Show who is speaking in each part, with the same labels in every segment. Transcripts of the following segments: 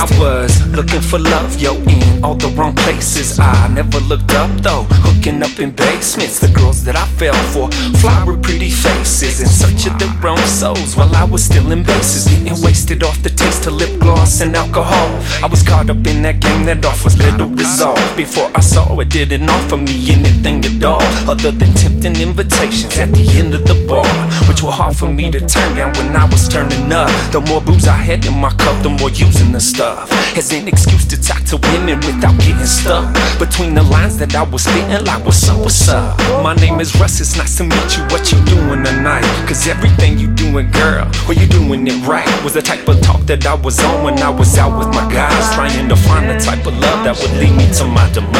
Speaker 1: I was looking for love, yo, in all the wrong places. I never looked up though, hooking up in basements. The girls that I fell for, fly pretty faces, in search of their own souls. While I was still in bases, getting wasted off the taste of lip gloss and alcohol. I was caught up in that game that offers little resolve. Before I saw it, didn't offer me anything at all, other than tempting invitations at the end of the bar, which were hard for me to turn down when I was turning up. The more booze I had in my cup, the more using the stuff. As excuse to talk to women without getting stuck between the lines that I was spitting like what's up, what's up. My name is Russ, it's nice to meet you. What you doing tonight? Cause everything you doing, girl, well you doing it right. Was the type of talk that I was on when I was out with my guys, trying to find the type of love that would lead me to my demise.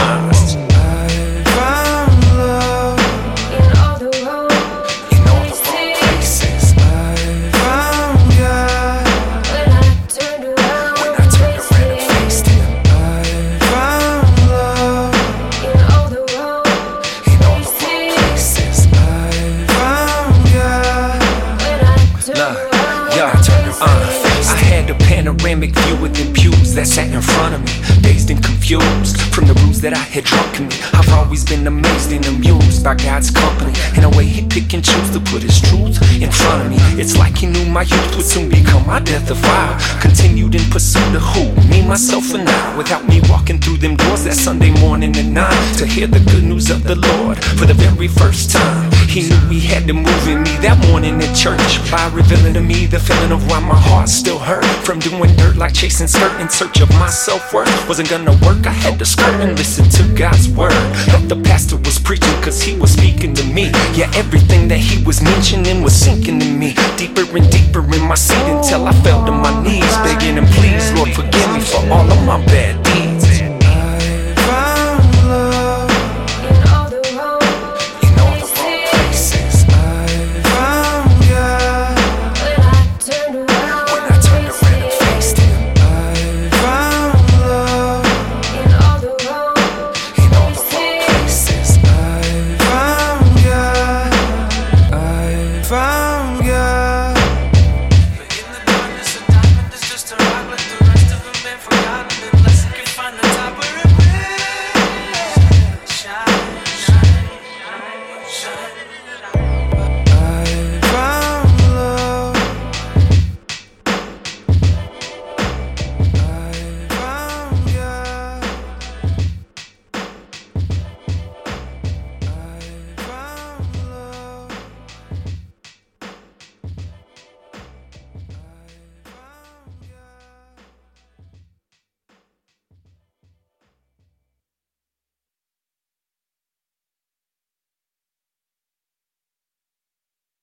Speaker 1: Look,
Speaker 2: around,
Speaker 1: yeah, uh, I had a panoramic view with them pews that sat in front of me, dazed and confused from the ruse that I had drunken. me. I've always been amazed and amused by God's company and the way He pick and choose to put His truth in front of me. It's like He knew my youth would soon become my death of fire. Continued in pursuit of who? Me, myself, and I. Without me walking through them doors that Sunday morning at nine to hear the good news of the Lord for the very first time. He knew He had to move in me that morning at church by revealing to me the feeling of why my heart still hurt from doing dirt like chasing skirt in search of my self worth. Wasn't gonna work, I had to skirt and listen to God's word. That the pastor was preaching, cause he was speaking to me. Yeah, everything that he was mentioning was sinking in me.